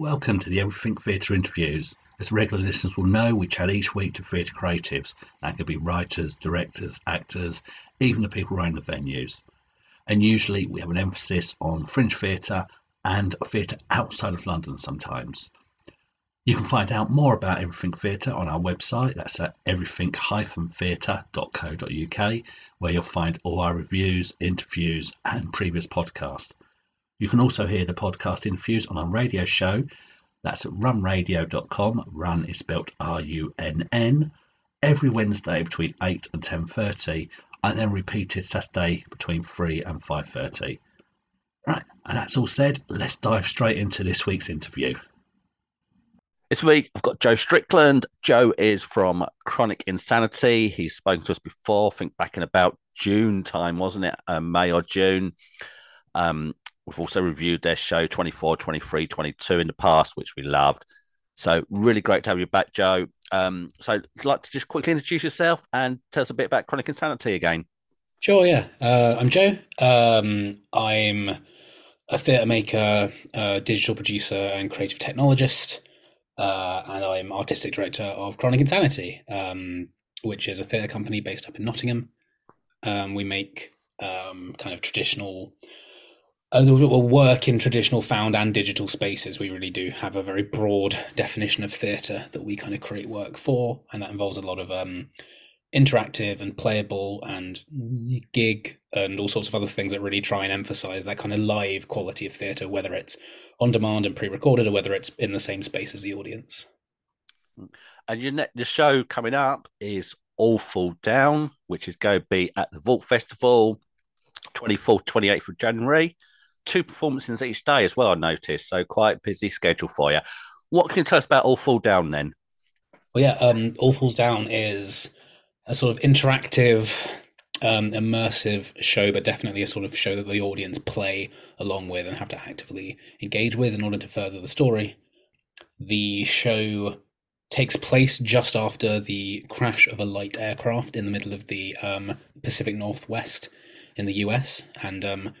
Welcome to the Everything Theatre interviews. As regular listeners will know, we chat each week to theatre creatives. That could be writers, directors, actors, even the people running the venues. And usually we have an emphasis on fringe theatre and theatre outside of London sometimes. You can find out more about Everything Theatre on our website. That's at everything-theatre.co.uk, where you'll find all our reviews, interviews, and previous podcasts. You can also hear the podcast interviews on our radio show. That's at runradio.com. Run is spelled R-U-N-N. Every Wednesday between 8 and 10.30 and then repeated Saturday between 3 and 5.30. Right, and that's all said. Let's dive straight into this week's interview. This week, I've got Joe Strickland. Joe is from Chronic Insanity. He's spoken to us before, I think back in about June time, wasn't it? Uh, May or June. Um, We've also reviewed their show 24, 23, 22 in the past, which we loved. So really great to have you back, Joe. Um, so I'd like to just quickly introduce yourself and tell us a bit about Chronic Insanity again. Sure, yeah. Uh, I'm Joe. Um, I'm a theatre maker, a digital producer, and creative technologist. Uh, and I'm artistic director of Chronic Insanity, um, which is a theatre company based up in Nottingham. Um, we make um, kind of traditional work in traditional found and digital spaces. We really do have a very broad definition of theatre that we kind of create work for, and that involves a lot of um, interactive and playable and gig and all sorts of other things that really try and emphasize that kind of live quality of theatre, whether it's on demand and pre-recorded or whether it's in the same space as the audience. And your the show coming up is All Fall Down, which is going to be at the Vault Festival, 24th, 28th of January two performances each day as well. I noticed, so quite busy schedule for you. What can you tell us about All Fall Down then? Well, yeah, um, All Falls Down is a sort of interactive, um, immersive show, but definitely a sort of show that the audience play along with and have to actively engage with in order to further the story. The show takes place just after the crash of a light aircraft in the middle of the um, Pacific Northwest in the US, and um,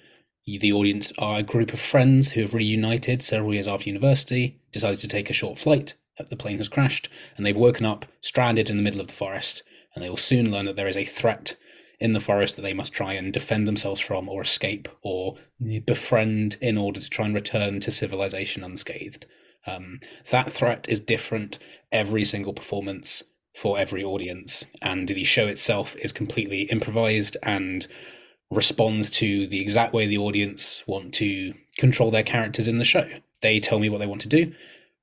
the audience are a group of friends who have reunited several years after university, decided to take a short flight. The plane has crashed, and they've woken up stranded in the middle of the forest. And they will soon learn that there is a threat in the forest that they must try and defend themselves from, or escape, or befriend in order to try and return to civilization unscathed. Um, that threat is different every single performance for every audience, and the show itself is completely improvised and responds to the exact way the audience want to control their characters in the show. They tell me what they want to do,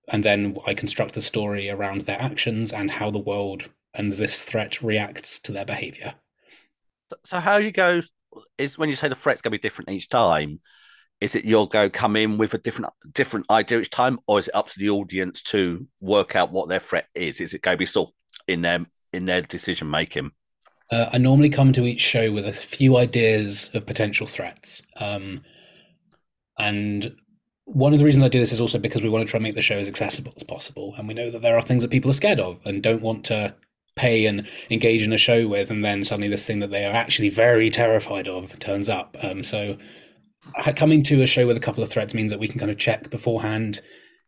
and then I construct the story around their actions and how the world and this threat reacts to their behavior. So, how you go is when you say the threat's going to be different each time. Is it you'll go come in with a different different idea each time, or is it up to the audience to work out what their threat is? Is it going to be sort of in their in their decision making? Uh, I normally come to each show with a few ideas of potential threats. Um, and one of the reasons I do this is also because we want to try and make the show as accessible as possible. And we know that there are things that people are scared of and don't want to pay and engage in a show with. And then suddenly this thing that they are actually very terrified of turns up. Um, so coming to a show with a couple of threats means that we can kind of check beforehand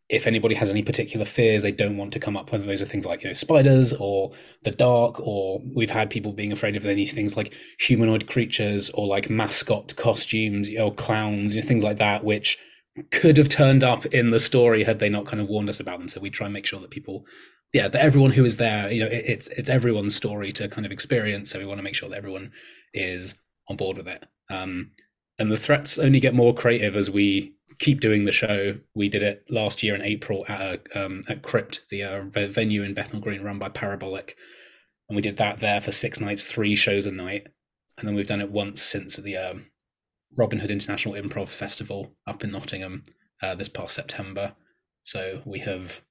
if anybody has any particular fears they don't want to come up, whether those are things like you know spiders or the dark, or we've had people being afraid of any things like humanoid creatures or like mascot costumes, know, clowns, you know, things like that, which could have turned up in the story had they not kind of warned us about them. So we try and make sure that people, yeah, that everyone who is there, you know, it, it's it's everyone's story to kind of experience. So we want to make sure that everyone is on board with it. Um, and the threats only get more creative as we keep doing the show. We did it last year in April at a, um, at Crypt, the uh, venue in Bethnal Green run by Parabolic, and we did that there for six nights, three shows a night, and then we've done it once since the um, Robin Hood International Improv Festival up in Nottingham uh, this past September. So we have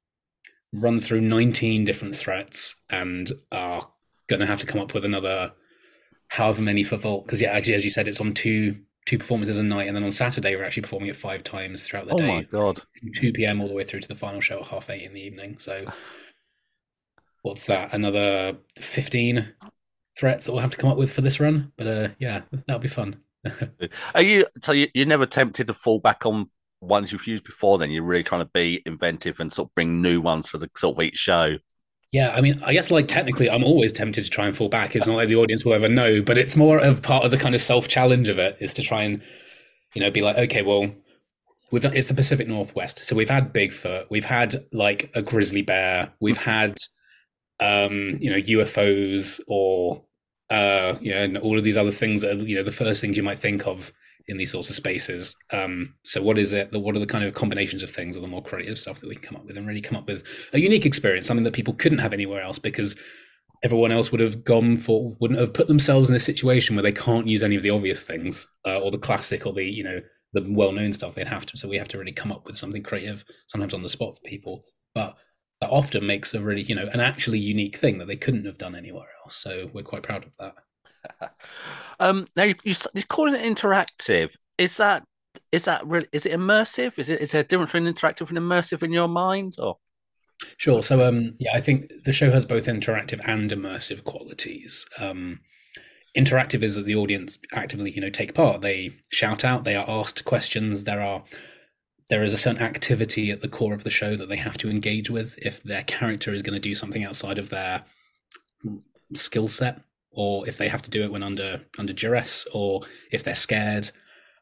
run through 19 different threats and are going to have to come up with another however many for Vault because yeah, actually, as you said, it's on two two performances a night, and then on Saturday we're actually performing it five times throughout the oh day. Oh my god! From two p.m. all the way through to the final show at half eight in the evening. So, what's that? Another fifteen threats that we'll have to come up with for this run. But uh, yeah, that'll be fun. Are you so you, you're never tempted to fall back on ones you've used before. Then you're really trying to be inventive and sort of bring new ones for the sort of each show. Yeah, I mean, I guess like technically, I'm always tempted to try and fall back. It's not like the audience will ever know, but it's more of part of the kind of self challenge of it is to try and, you know, be like, okay, well, we've it's the Pacific Northwest, so we've had Bigfoot, we've had like a grizzly bear, we've had, um, you know, UFOs or, uh, you know, and all of these other things that are, you know, the first things you might think of in these sorts of spaces. Um, so what is it? What are the kind of combinations of things or the more creative stuff that we can come up with and really come up with a unique experience, something that people couldn't have anywhere else because everyone else would have gone for wouldn't have put themselves in a situation where they can't use any of the obvious things uh, or the classic or the you know the well-known stuff they'd have to so we have to really come up with something creative sometimes on the spot for people but that often makes a really you know an actually unique thing that they couldn't have done anywhere else so we're quite proud of that um, now you, you, are calling it interactive. Is that is that really is it immersive? Is it is there a difference between interactive and immersive in your mind? Or sure. So um, yeah, I think the show has both interactive and immersive qualities. Um, interactive is that the audience actively you know take part. They shout out. They are asked questions. There are there is a certain activity at the core of the show that they have to engage with if their character is going to do something outside of their skill set or if they have to do it when under under duress, or if they're scared.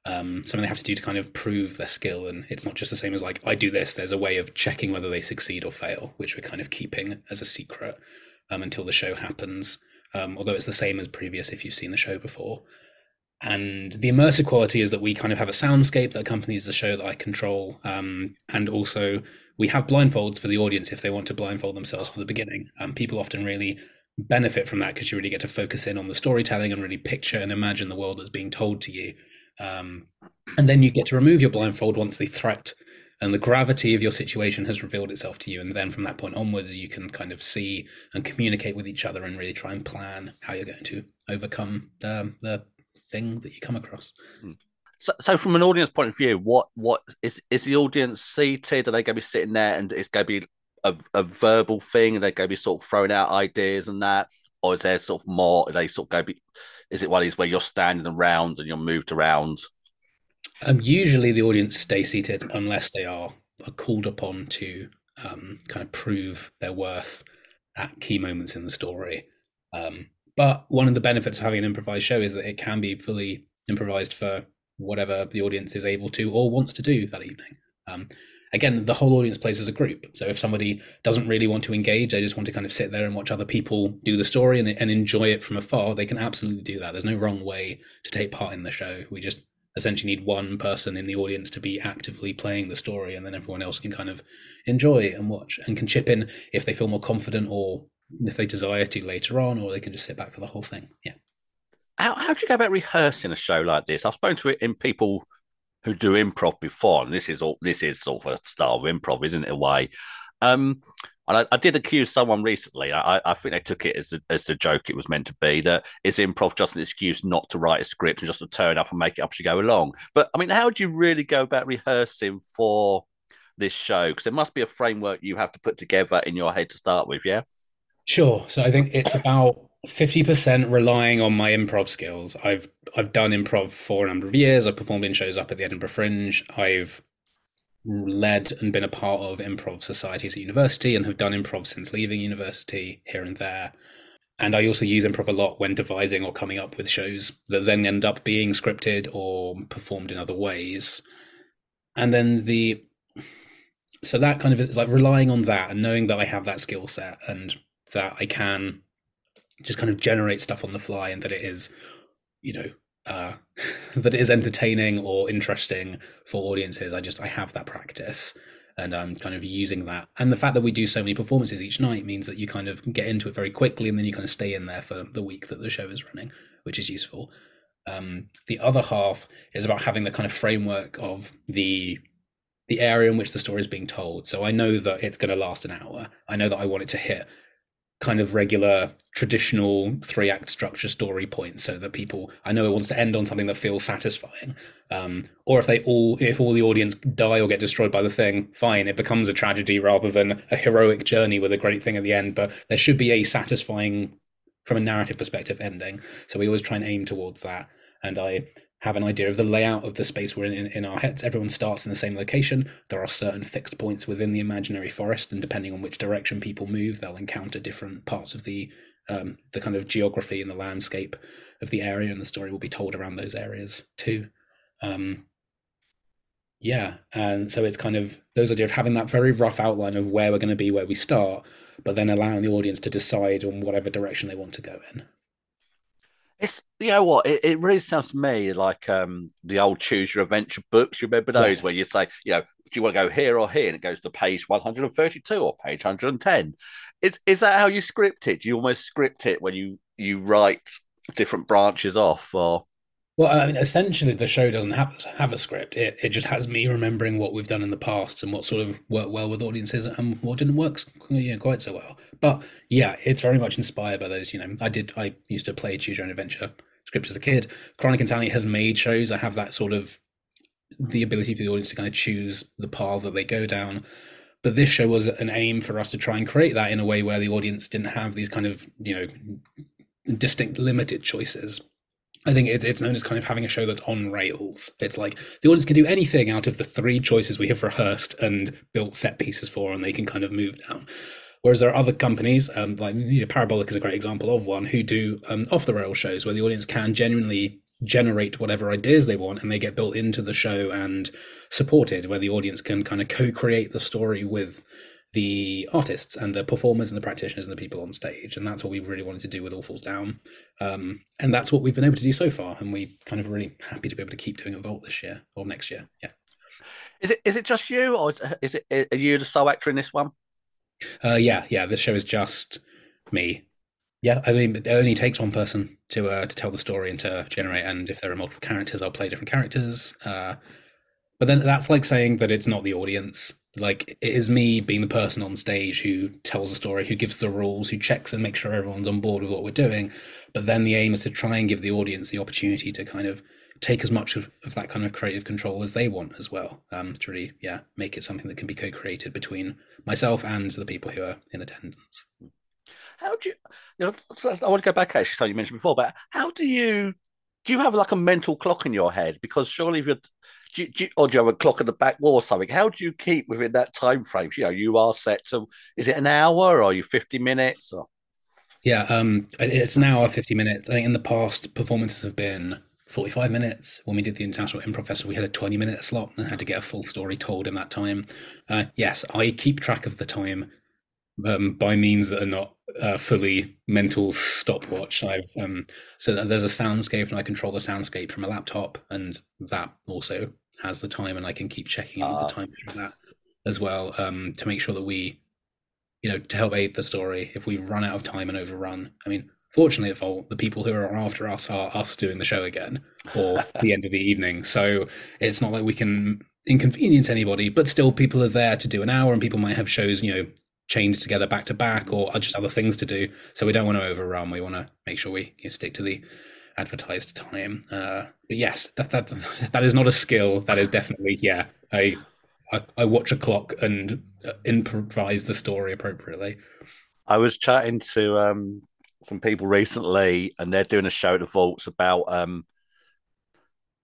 Um, something they have to do to kind of prove their skill, and it's not just the same as like I do this. There's a way of checking whether they succeed or fail, which we're kind of keeping as a secret um, until the show happens. Um, although it's the same as previous if you've seen the show before. And the immersive quality is that we kind of have a soundscape that accompanies the show that I control, um, and also we have blindfolds for the audience if they want to blindfold themselves for the beginning. Um, people often really benefit from that because you really get to focus in on the storytelling and really picture and imagine the world that's being told to you. Um, and then you get to remove your blindfold once the threat and the gravity of your situation has revealed itself to you. And then from that point onwards, you can kind of see and communicate with each other and really try and plan how you're going to overcome the, the thing that you come across. Hmm. So, so from an audience point of view, what what is is the audience seated? Are they going to be sitting there and it's going to be a, a verbal thing and they're going to be sort of throwing out ideas and that? Or is there sort of more, they sort of go be, is it one of these where you're standing around and you're moved around? Um, usually the audience stay seated unless they are, are called upon to um, kind of prove their worth at key moments in the story. Um, but one of the benefits of having an improvised show is that it can be fully improvised for whatever the audience is able to or wants to do that evening. Um, again, the whole audience plays as a group. So if somebody doesn't really want to engage, they just want to kind of sit there and watch other people do the story and, and enjoy it from afar, they can absolutely do that. There's no wrong way to take part in the show. We just essentially need one person in the audience to be actively playing the story, and then everyone else can kind of enjoy and watch and can chip in if they feel more confident or if they desire to later on, or they can just sit back for the whole thing. Yeah. How, how do you go about rehearsing a show like this? I've spoken to it in people who do improv before, and this is all this is sort of a style of improv, isn't it? A way. Um, and I, I, did accuse someone recently. I, I think they took it as the, as the joke it was meant to be. That is improv just an excuse not to write a script and just to turn up and make it up as you go along. But I mean, how do you really go about rehearsing for this show? Because there must be a framework you have to put together in your head to start with. Yeah. Sure. So I think it's about 50% relying on my improv skills. I've I've done improv for a number of years. I've performed in shows up at the Edinburgh Fringe. I've led and been a part of improv societies at university and have done improv since leaving university here and there. And I also use improv a lot when devising or coming up with shows that then end up being scripted or performed in other ways. And then the so that kind of is like relying on that and knowing that I have that skill set and that I can just kind of generate stuff on the fly and that it is, you know, uh, that it is entertaining or interesting for audiences. I just I have that practice and I'm kind of using that. And the fact that we do so many performances each night means that you kind of get into it very quickly and then you kind of stay in there for the week that the show is running, which is useful. Um, the other half is about having the kind of framework of the the area in which the story is being told. So I know that it's going to last an hour. I know that I want it to hit kind of regular traditional three act structure story points so that people i know it wants to end on something that feels satisfying. Um, or if they all if all the audience die or get destroyed by the thing fine it becomes a tragedy rather than a heroic journey with a great thing at the end but there should be a satisfying from a narrative perspective ending. So we always try and aim towards that. And i have an idea of the layout of the space we're in, in our heads. Everyone starts in the same location. There are certain fixed points within the imaginary forest, and depending on which direction people move, they'll encounter different parts of the um, the kind of geography and the landscape of the area, and the story will be told around those areas too. Um, yeah, and so it's kind of those idea of having that very rough outline of where we're going to be, where we start, but then allowing the audience to decide on whatever direction they want to go in. It's you know what it, it really sounds to me like um, the old choose your adventure books. You remember those Yes. where you say, you know, do you want to go here or here, and it goes to page one hundred and thirty-two or page one hundred and ten. Is is that how you script it? Do you almost script it when you you write different branches off, or Well, I mean, essentially, the show doesn't have have a script. It it just has me remembering what we've done in the past and what sort of worked well with audiences and what didn't work know, quite so well. But yeah, it's very much inspired by those. You know, I did. I used to play Choose Your Own Adventure script as a kid. Chronic Insanity has made shows. I have that sort of the ability for the audience to kind of choose the path that they go down. But this show was an aim for us to try and create that in a way where the audience didn't have these kind of you know distinct limited choices. I think it's it's known as kind of having a show that's on rails. It's like the audience can do anything out of the three choices we have rehearsed and built set pieces for, and they can kind of move down. Whereas there are other companies, um, like you know, Parabolic is a great example of one, who do um, off the rail shows where the audience can genuinely generate whatever ideas they want, and they get built into the show and supported, where the audience can kind of co-create the story with the artists and the performers and the practitioners and the people on stage. And that's what we really wanted to do with All Falls Down. Um, and that's what we've been able to do so far. And we kind of really happy to be able to keep doing a Vault this year or next year. Yeah. is it is it just you, or is, is it are you the sole actor in this one? Uh, yeah. Yeah. This show is just me. Yeah. I mean, it only takes one person to uh, to tell the story and to generate. And if there are multiple characters, I'll play different characters. Uh, but then that's like saying that it's not the audience. Like it is me being the person on stage who tells the story, who gives the rules, who checks and makes sure everyone's on board with what we're doing. But then the aim is to try and give the audience the opportunity to kind of take as much of, of that kind of creative control as they want as well. Um, to really, yeah, make it something that can be co-created between myself and the people who are in attendance. How do you, you know, I want to go back actually, to something you mentioned before, but how do you do you have like a mental clock in your head? Because surely if you're do you, do or do you have a clock at the back wall or something? How do you keep within that time frame? You know, you are set to is it an hour or are you 50 minutes or Yeah, um, it's an hour, 50 minutes. I think in the past, performances have been 45 minutes. When we did the International Improv Festival, we had a 20 minute slot and had to get a full story told in that time. Uh, yes, I keep track of the time um, by means that are not uh, fully mental stopwatch. I've um, so there's a soundscape and I control the soundscape from a laptop, and that also has the time, and I can keep checking in with Ah. the time through that as well um, to make sure that we, you know, to help aid the story. If we run out of time and overrun, I mean, fortunately at Vault, the people who are after us are us doing the show again or the end of the evening. So it's not like we can inconvenience anybody, but still people are there to do an hour and people might have shows, you know, chained together back to back or just other things to do. So we don't want to overrun. We want to make sure we stick to the advertised time. Uh, but yes, that, that that is not a skill. That is definitely yeah. I I, I watch a clock and uh, improvise the story appropriately. I was chatting to um, some people recently, and they're doing a show at the Vaults about um,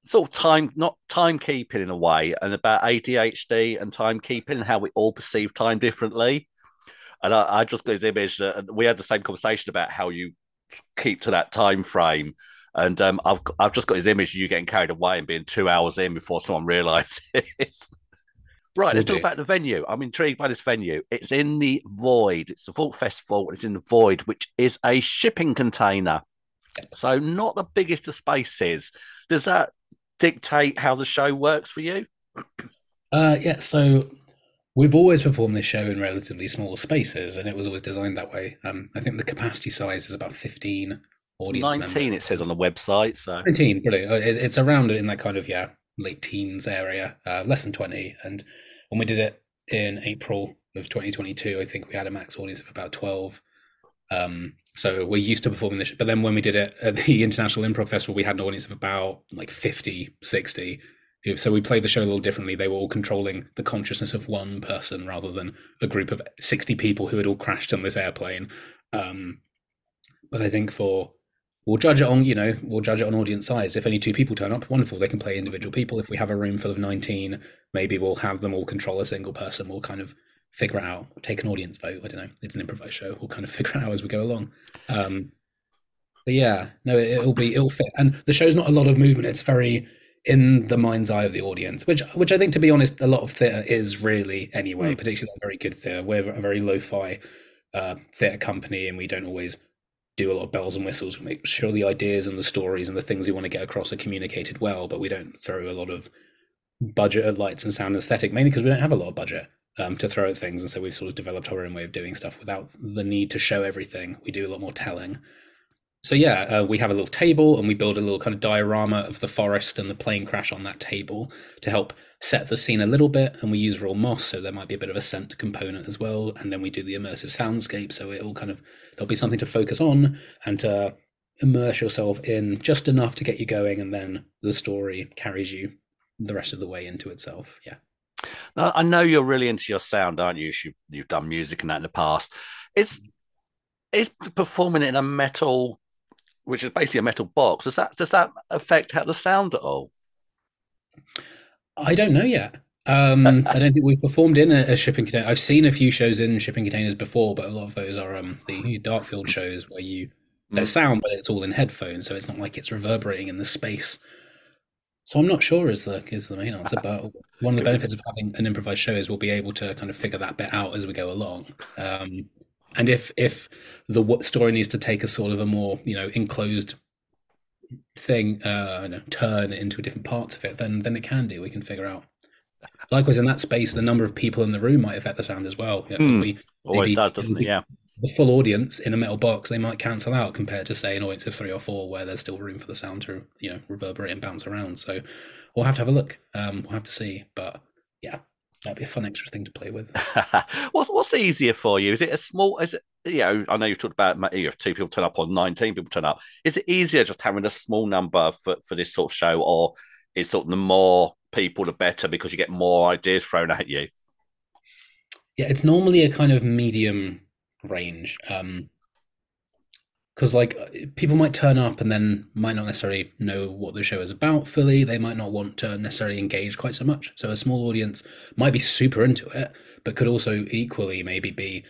sort of time, not timekeeping in a way, and about ADHD and timekeeping and how we all perceive time differently. And I, I just got this image that and we had the same conversation about how you keep to that time frame. And um, I've I've just got his image of you getting carried away and being two hours in before someone realizes. Right, let's talk about the venue. I'm intrigued by this venue. It's in the Void. It's the Vault Festival. It's in the Void, which is a shipping container. So not the biggest of spaces. Does that dictate how the show works for you? Uh, yeah, so we've always performed this show in relatively small spaces, and it was always designed that way. Um, I think the capacity size is about 15 audience 19, members. it says on the website. So 19, brilliant. It, it's around in that kind of, yeah, late teens area, uh, less than 20. And when we did it in April of 2022, I think we had a max audience of about 12. Um, so we're used to performing this, but then when we did it at the International Improv Festival, we had an audience of about like 50, 60. So we played the show a little differently. They were all controlling the consciousness of one person rather than a group of 60 people who had all crashed on this airplane. Um, but I think for we'll judge it on you know we'll judge it on audience size. If only two people turn up wonderful. They can play individual people. If we have a room full of 19 maybe we'll have them all control a single person. We'll kind of figure it out. Take an audience vote. I don't know. It's an improvised show. We'll kind of figure it out as we go along. Um but yeah no it, will be it'll fit. And the show's not a lot of movement. It's very in the mind's eye of the audience which which i think to be honest a lot of theatre is really anyway mm. particularly very good theatre we're a very lo-fi uh, theatre company and we don't always do a lot of bells and whistles. We make sure the ideas and the stories and the things we want to get across are communicated well, but we don't throw a lot of budget at lights and sound aesthetic, mainly because we don't have a lot of budget um, to throw at things. And so we've sort of developed our own way of doing stuff without the need to show everything. We do a lot more telling so yeah, uh, we have a little table and we build a little kind of diorama of the forest and the plane crash on that table to help set the scene a little bit. And we use raw moss, so there might be a bit of a scent component as well. And then we do the immersive soundscape, so it'll kind of there'll be something to focus on and to immerse yourself in just enough to get you going, and then the story carries you the rest of the way into itself. Yeah. Now, I know you're really into your sound, aren't you? You've, you've done music and that in the past. Is is performing in a metal which is basically a metal box. Does that does that affect how the sound at all? I don't know yet. Um, I don't think we've performed in a, a, shipping container. I've seen a few shows in shipping containers before, but a lot of those are um, the Darkfield shows where you there's mm. sound, but it's all in headphones, so it's not like it's reverberating in the space. So I'm not sure is the is the main answer, but one of the benefits of having an improvised show is we'll be able to kind of figure that bit out as we go along. Um, and if if the story needs to take a sort of a more you know enclosed thing uh know, turn into different parts of it then then it can do. We can figure out. Likewise in that space the number of people in the room might affect the sound as well. Mm. always does doesn't it? yeah. the full audience in a metal box they might cancel out compared to say an audience of three or four where there's still room for the sound to you know reverberate and bounce around. So we'll have to have a look. Um we'll have to see. But yeah That'd be a fun extra thing to play with. what's what's easier for you? Is it a small? Is it you know? I know you've talked about you have two people turn up or nineteen people turn up. Is it easier just having a small number for for this sort of show, or is sort of the more people the better because you get more ideas thrown at you? Yeah, it's normally a kind of medium range. Um, because like people might turn up and then might not necessarily know what the show is about fully. They might not want to necessarily engage quite so much. So a small audience might be super into it but could also equally maybe be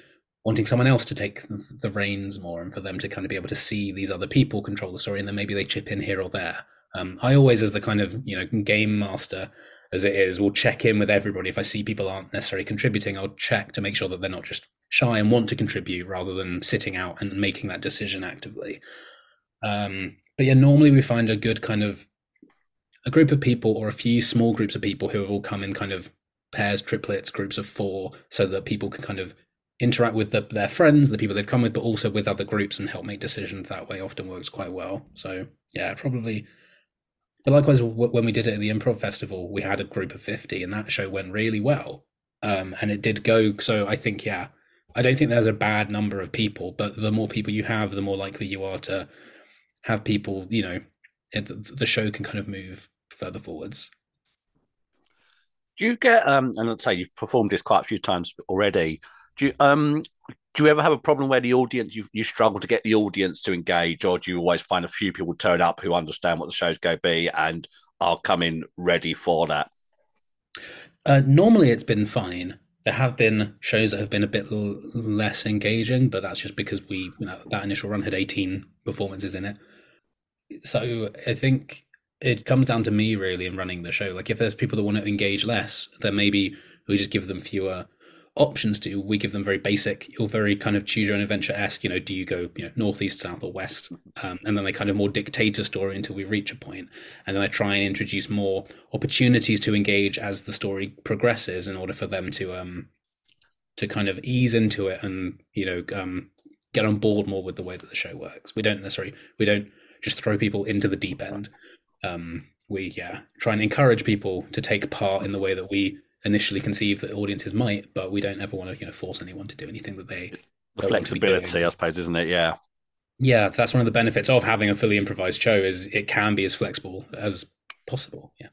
wanting someone else to take the reins more and for them to kind of be able to see these other people control the story and then maybe they chip in here or there. Um, i always as the kind of you know game master as it is will check in with everybody. If i see people aren't necessarily contributing i'll check to make sure that they're not just shy and want to contribute rather than sitting out and making that decision actively. Um, but yeah, normally we find a good kind of a group of people or a few small groups of people who have all come in kind of pairs, triplets, groups of four, so that people can kind of interact with the, their friends, the people they've come with, but also with other groups and help make decisions that way often works quite well. So yeah, probably. But likewise, when we did it at the Improv Festival, we had a group of 50 and that show went really well. Um, and it did go. So I think, yeah, I don't think there's a bad number of people, but the more people you have, the more likely you are to have people, you know, the show can kind of move further forwards. Do you get um and let's say you've performed this quite a few times already. Do you um do you ever have a problem where the audience you you struggle to get the audience to engage, or do you always find a few people turn up who understand what the show's going to be and are coming ready for that? Uh, normally, it's been fine. There have been shows that have been a bit l- less engaging, but that's just because we you know, that initial run had 18 performances in it. So I think it comes down to me really in running the show. Like if there's people that want to engage less, then maybe we just give them fewer options to. We give them very basic, you're very kind of choose your own adventure esque. You know, do you go you know northeast, south, or west? Um, and then they kind of more dictate a story until we reach a point, and then I try and introduce more opportunities to engage as the story progresses, in order for them to um to kind of ease into it and you know um get on board more with the way that the show works. We don't necessarily we don't just throw people into the deep end. Um, we yeah try and encourage people to take part in the way that we initially conceive that audiences might, but we don't ever want to you know force anyone to do anything that they the flexibility, I suppose, isn't it? Yeah. Yeah, that's one of the benefits of having a fully improvised show is it can be as flexible as possible. Yeah.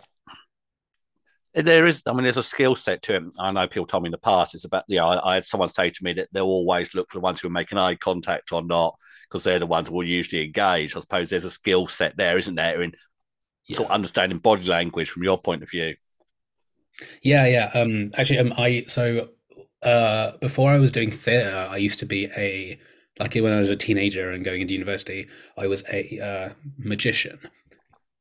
There is, I mean, there's a skill set to it. I know people told me in the past. It's about, you know, I, I had someone say to me that they'll always look for the ones who are making eye contact or not, because they're the ones who will usually engage. I suppose there's a skill set there, isn't there, in yeah. sort of understanding body language from your point of view. Yeah, yeah. Um, actually, um, I so uh, before I was doing theatre, I used to be a like when I was a teenager and going into university, I was a uh, magician.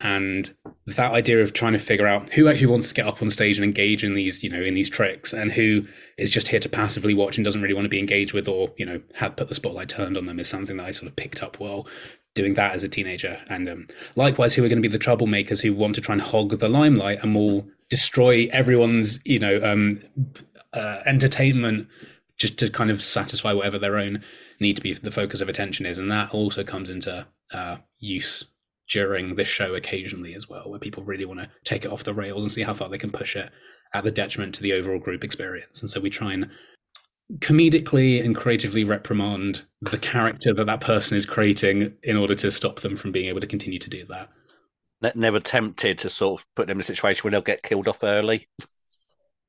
And that idea of trying to figure out who actually wants to get up on stage and engage in these, you know, in these tricks, and who is just here to passively watch and doesn't really want to be engaged with, or you know, had put the spotlight turned on them, is something that I sort of picked up while doing that as a teenager. And um, likewise, who are going to be the troublemakers who want to try and hog the limelight and will destroy everyone's, you know, um, uh, entertainment just to kind of satisfy whatever their own need to be the focus of attention is, and that also comes into uh, use during this show occasionally as well, where people really want to take it off the rails and see how far they can push it at the detriment to the overall group experience. And so we try and comedically and creatively reprimand the character that that person is creating in order to stop them from being able to continue to do that. Never tempted to sort of put them in a situation where they'll get killed off early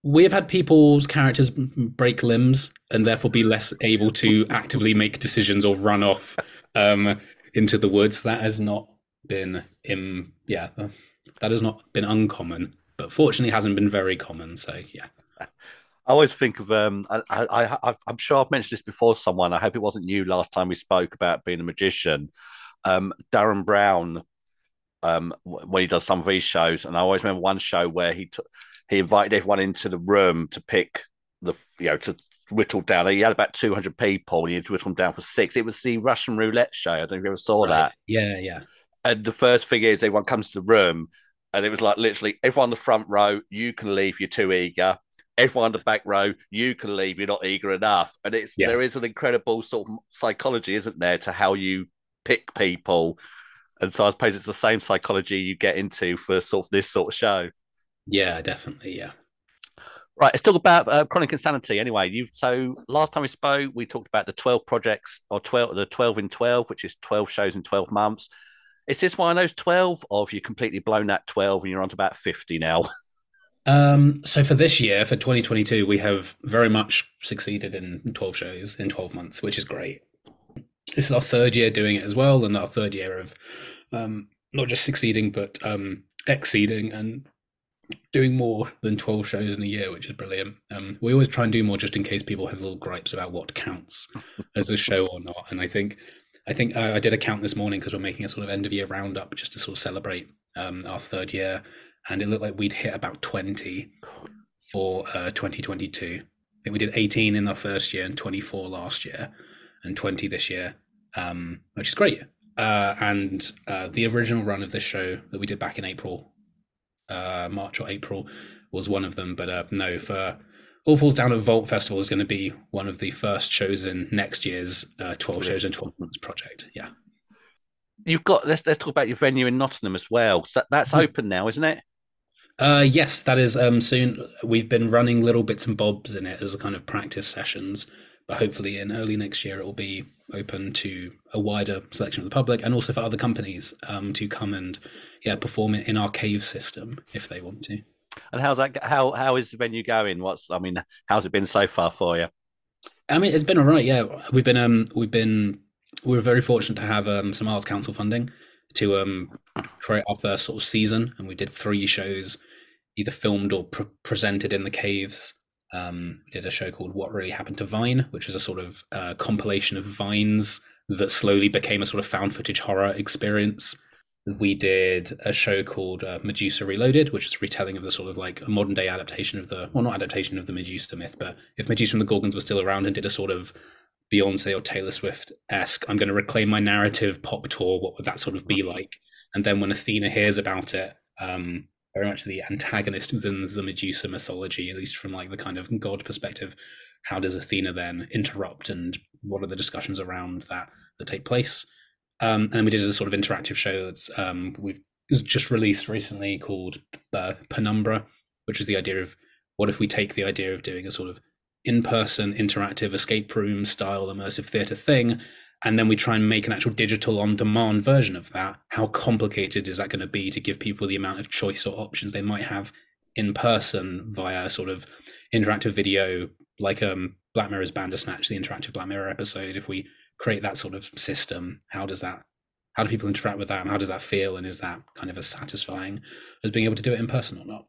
we have had people's characters break limbs and therefore be less able to actively make decisions or run off um, into the woods. That has not been in yeah, that has not been uncommon, but fortunately hasn't been very common. So yeah. I always think of um, I, I, am sure I've mentioned this before. Someone, I hope it wasn't you last time we spoke about being a magician. Um, Derren Brown, um, when he does some of these shows, and I always remember one show where he took he invited everyone into the room to pick the you know to whittle down. He had about two hundred people, and he had to whittle them down for six. It was the Russian roulette show. I don't know if you ever saw right. that. Yeah, yeah. And the first thing is everyone comes to the room, and it was like literally everyone on the front row. You can leave. You're too eager. Everyone on the back row, you can leave. You're not eager enough. And it's yeah. there is an incredible sort of psychology, isn't there, to how you pick people. And so I suppose it's the same psychology you get into for sort of this sort of show. Yeah, definitely. Yeah. Right, let's talk about uh, chronic insanity. Anyway, you so last time we spoke, we talked about the twelve projects or twelve, the twelve in twelve, which is twelve shows in twelve months. Is this one of those twelve, or have you completely blown that twelve and you're on to about fifty now? Um, so for this year, for 2022, we have very much succeeded in 12 shows in 12 months, which is great. This is our third year doing it as well, and our third year of um, not just succeeding but um, exceeding and doing more than 12 shows in a year, which is brilliant. Um, we always try and do more just in case people have little gripes about what counts as a show or not. And I think I think uh, I did a count this morning because we're making a sort of end of year roundup just to sort of celebrate um, our third year, and it looked like we'd hit about 20 for uh, 2022. I think we did 18 in our first year and 24 last year, and 20 this year, um, which is great. Uh, and uh, the original run of this show that we did back in April uh, March or April was one of them. But uh, no, for All Falls Down at Vault Festival is going to be one of the first shows in next year's uh, 12 shows in 12 months project. Yeah. You've got, let's, let's talk about your venue in Nottingham as well. So that's mm-hmm. open now, isn't it? Uh, yes, that is um, soon. We've been running little bits and bobs in it as a kind of practice sessions, but hopefully in early next year it will be open to a wider selection of the public and also for other companies um, to come and yeah perform it in our cave system if they want to. And how's that? How how is the venue going? What's I mean, how's it been so far for you? I mean, it's been all right. Yeah, we've been um we've been we're very fortunate to have um some Arts Council funding to um create our first sort of season, and we did three shows, either filmed or pre- presented in the caves. Um, we did a show called What Really Happened to Vine, which was a sort of uh, compilation of vines that slowly became a sort of found footage horror experience we did a show called uh, Medusa Reloaded, which is a retelling of the sort of like a modern day adaptation of the, well, not adaptation of the Medusa myth, but if Medusa and the Gorgons were still around and did a sort of Beyonce or Taylor Swift esque, I'm going to reclaim my narrative pop tour. What would that sort of be like? And then when Athena hears about it, um, very much the antagonist within the Medusa mythology, at least from like the kind of god perspective, how does Athena then interrupt and what are the discussions around that that take place? Um, and then we did a sort of interactive show that's um, we've just released recently called uh, Penumbra, which is the idea of what if we take the idea of doing a sort of in-person interactive escape room style immersive theater thing and then we try and make an actual digital on demand version of that how complicated is that going to be to give people the amount of choice or options they might have in person via sort of interactive video, like um, Black Mirror's Bandersnatch, the interactive Black Mirror episode. If we create that sort of system, how does that? How do people interact with that? And how does that feel? And is that kind of as satisfying as being able to do it in person or not?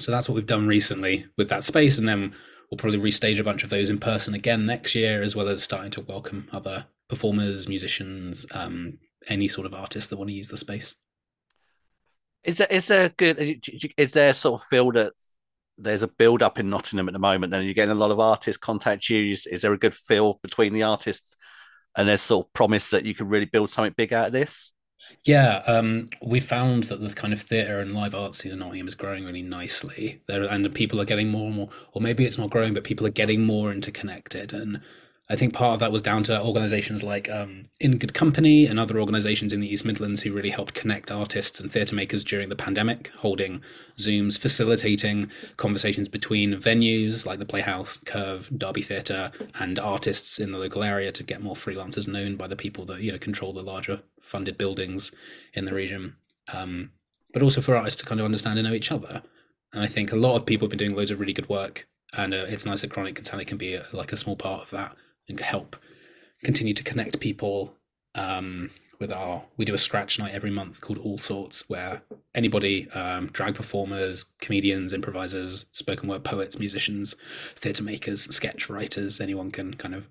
So that's what we've done recently with that space, and then we'll probably restage a bunch of those in person again next year, as well as starting to welcome other performers, musicians, um, any sort of artists that want to use the space. Is there is there a good? Is there sort of feel that there's a build up in Nottingham at the moment, and you're getting a lot of artists contact you? Is, is there a good feel between the artists, and there's sort of promise that you could really build something big out of this? Yeah, um, we found that the kind of theatre and live art scene in Nottingham is growing really nicely. There, and the people are getting more and more, or maybe it's not growing, but people are getting more interconnected. And I think part of that was down to organisations like um, In Good Company and other organisations in the East Midlands who really helped connect artists and theatre makers during the pandemic, holding Zooms, facilitating conversations between venues like the Playhouse, Curve, Derby Theatre, and artists in the local area to get more freelancers known by the people that you know control the larger funded buildings in the region. Um, but also for artists to kind of understand and know each other. And I think a lot of people have been doing loads of really good work, and uh, it's nice that Chronic Insanity can be a, like a small part of that and help continue to connect people um, with our we do a scratch night every month called all sorts where anybody um, drag performers comedians improvisers spoken word poets musicians theatre makers sketch writers anyone can kind of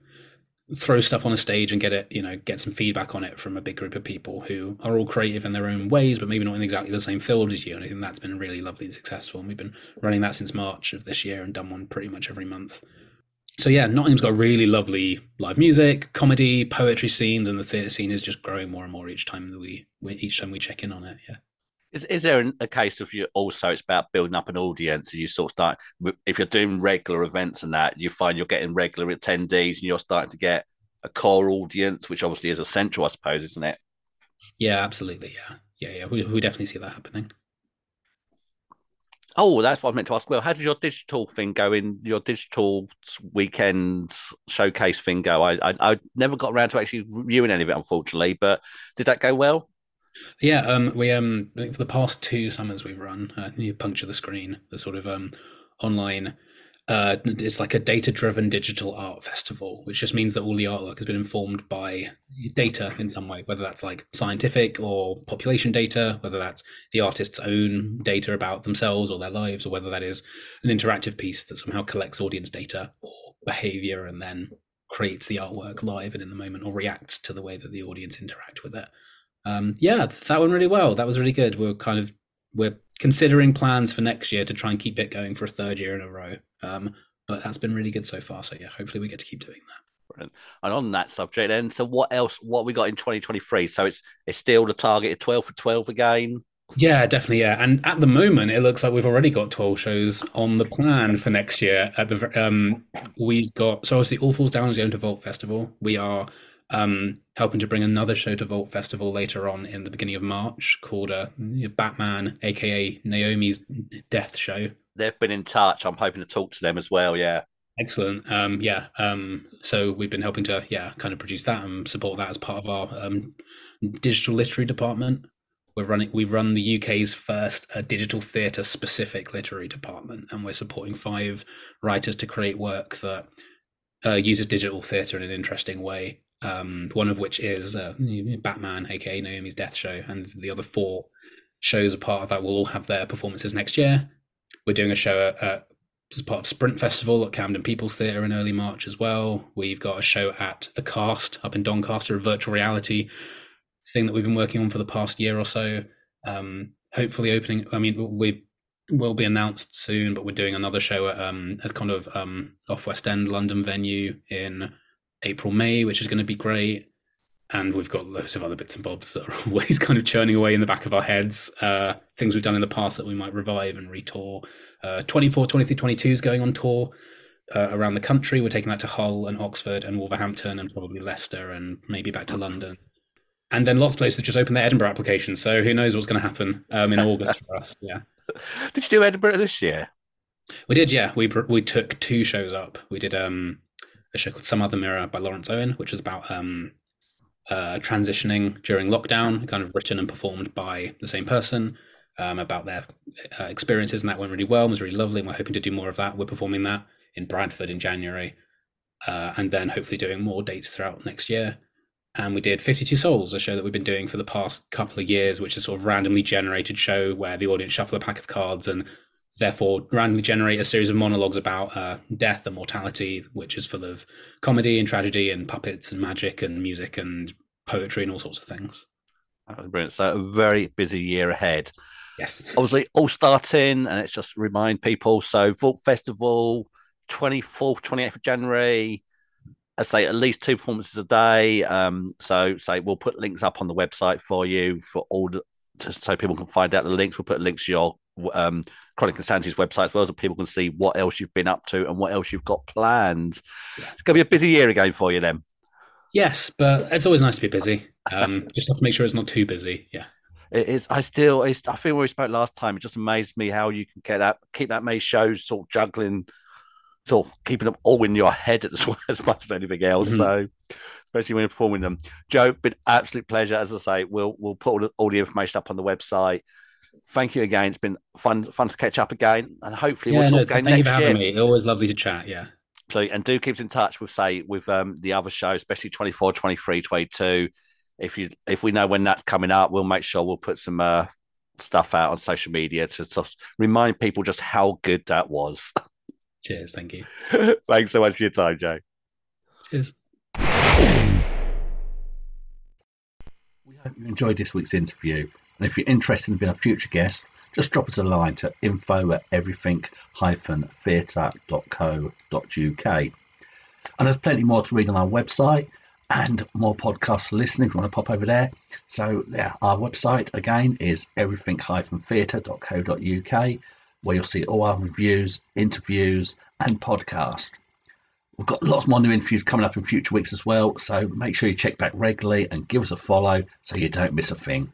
throw stuff on a stage and get it you know get some feedback on it from a big group of people who are all creative in their own ways but maybe not in exactly the same field as you. And i think that's been really lovely and successful. And we've been running that since march of this year and done one pretty much every month so yeah, Nottingham's got really lovely live music, comedy, poetry scenes, and the theatre scene is just growing more and more each time that we, each time we check in on it. Yeah. Is, is there a case of you also it's about building up an audience and you sort of start if you're doing regular events and that you find you're getting regular attendees and you're starting to get a core audience which obviously is essential I suppose isn't it yeah absolutely yeah yeah yeah we, we definitely see that happening Oh, that's what I meant to ask. Well, how did your digital thing go in your digital weekend showcase thing go? I, I, I never got around to actually reviewing any of it, unfortunately. But did that go well? Yeah, um, we um, for the past two summers we've run, uh, you puncture the screen, the sort of um, online uh, it's like a data driven digital art festival, which just means that all the artwork has been informed by data in some way, whether that's like scientific or population data, whether that's the artist's own data about themselves or their lives, or whether that is an interactive piece that somehow collects audience data or behavior and then creates the artwork live and in the moment or reacts to the way that the audience interact with it. Um, yeah, that went really well. That was really good. We're kind of we're considering plans for next year to try and keep it going for a third year in a row. Um, but that's been really good so far. So yeah, hopefully we get to keep doing that. And on that subject, then, so what else? What we got in 2023? So it's it's still the target of 12 for 12 again. Yeah, definitely. Yeah, and at the moment, it looks like we've already got 12 shows on the plan for next year. At the um, we've got so obviously All Falls Down is going to Vault Festival. We are um, helping to bring another show to Vault Festival later on in the beginning of March called uh, Batman, aka Naomi's Death Show. They've been in touch. I'm hoping to talk to them as well. Yeah. Excellent. Um, yeah. Um, so we've been helping to, yeah, kind of produce that and support that as part of our um, digital literary department. We're running. We run the UK's first uh, digital theatre specific literary department, and we're supporting five writers to create work that uh, uses digital theatre in an interesting way um, one of which is uh, Batman, aka Naomi's Death Show, and the other four shows are part of that will all have their performances next year. We're doing a show at, as part of Sprint Festival at Camden People's Theatre in early March as well. We've got a show at the Cast up in Doncaster, a virtual reality thing that we've been working on for the past year or so. Um, hopefully, opening. I mean, we will be announced soon, but we're doing another show at um, a kind of um, off West End London venue in April, May, which is going to be great. And we've got loads of other bits and bobs that are always kind of churning away in the back of our heads. Uh, things we've done in the past that we might revive and retour. Uh, 24, 23, 22 is going on tour uh, around the country. We're taking that to Hull and Oxford and Wolverhampton and probably Leicester and maybe back to London. And then lots of places just open their Edinburgh applications. So who knows what's going to happen um, in August for us? Yeah. Did you do Edinburgh this year? We did, yeah. We we took two shows up. We did um a show called Some Other Mirror by Lawrence Owen, which was about um, uh, transitioning during lockdown, kind of written and performed by the same person. um, about their uh, experiences, and that went really well. It was really lovely. And we're hoping to do more of that. We're performing that in Bradford in January, uh, and then hopefully doing more dates throughout next year. And we did 52 Souls, a show that we've been doing for the past couple of years, which is sort of randomly generated show where the audience shuffle a pack of cards and therefore randomly generate a series of monologues about uh, death and mortality, which is full of comedy and tragedy and puppets and magic and music and poetry and all sorts of things. Brilliant. So a very busy year ahead. Yes. Obviously, all starting, and it's just remind people. So, Vault Festival, 24th, 28th of January. I say at least two performances a day. Um, so, say we'll put links up on the website for you for all the, so people can find out the links. We'll put links to your um, Chronic Insanity's website as well, so people can see what else you've been up to and what else you've got planned. Yeah. It's going to be a busy year again for you then. Yes, but it's always nice to be busy. Um, just have to make sure it's not too busy. Yeah. It is. I still. It's, I feel we spoke last time. It just amazed me how you can get that, keep that many shows, sort of juggling, sort of keeping them all in your head as, as much as anything else. Mm-hmm. So, especially when you're performing them, Joe, been absolute pleasure. As I say, we'll we'll put all the, all the information up on the website. Thank you again. It's been fun fun to catch up again, and hopefully yeah, we'll no, talk again thank next you for having year. me. Always lovely to chat. Yeah. So and do keep in touch with say with um the other show, especially 24, 23, 22. If you if we know when that's coming up, we'll make sure we'll put some uh, stuff out on social media to sort of remind people just how good that was. Cheers. Thank you. Thanks so much for your time, Joe. Cheers. We hope you enjoyed this week's interview. And if you're interested in being a future guest, just drop us a line to info at everything-theatre.co.uk. And there's plenty more to read on our website and more podcasts to listen if you want to pop over there. So, yeah, our website again is everything-theatre.co.uk, where you'll see all our reviews, interviews, and podcasts. We've got lots more new interviews coming up in future weeks as well, so make sure you check back regularly and give us a follow so you don't miss a thing.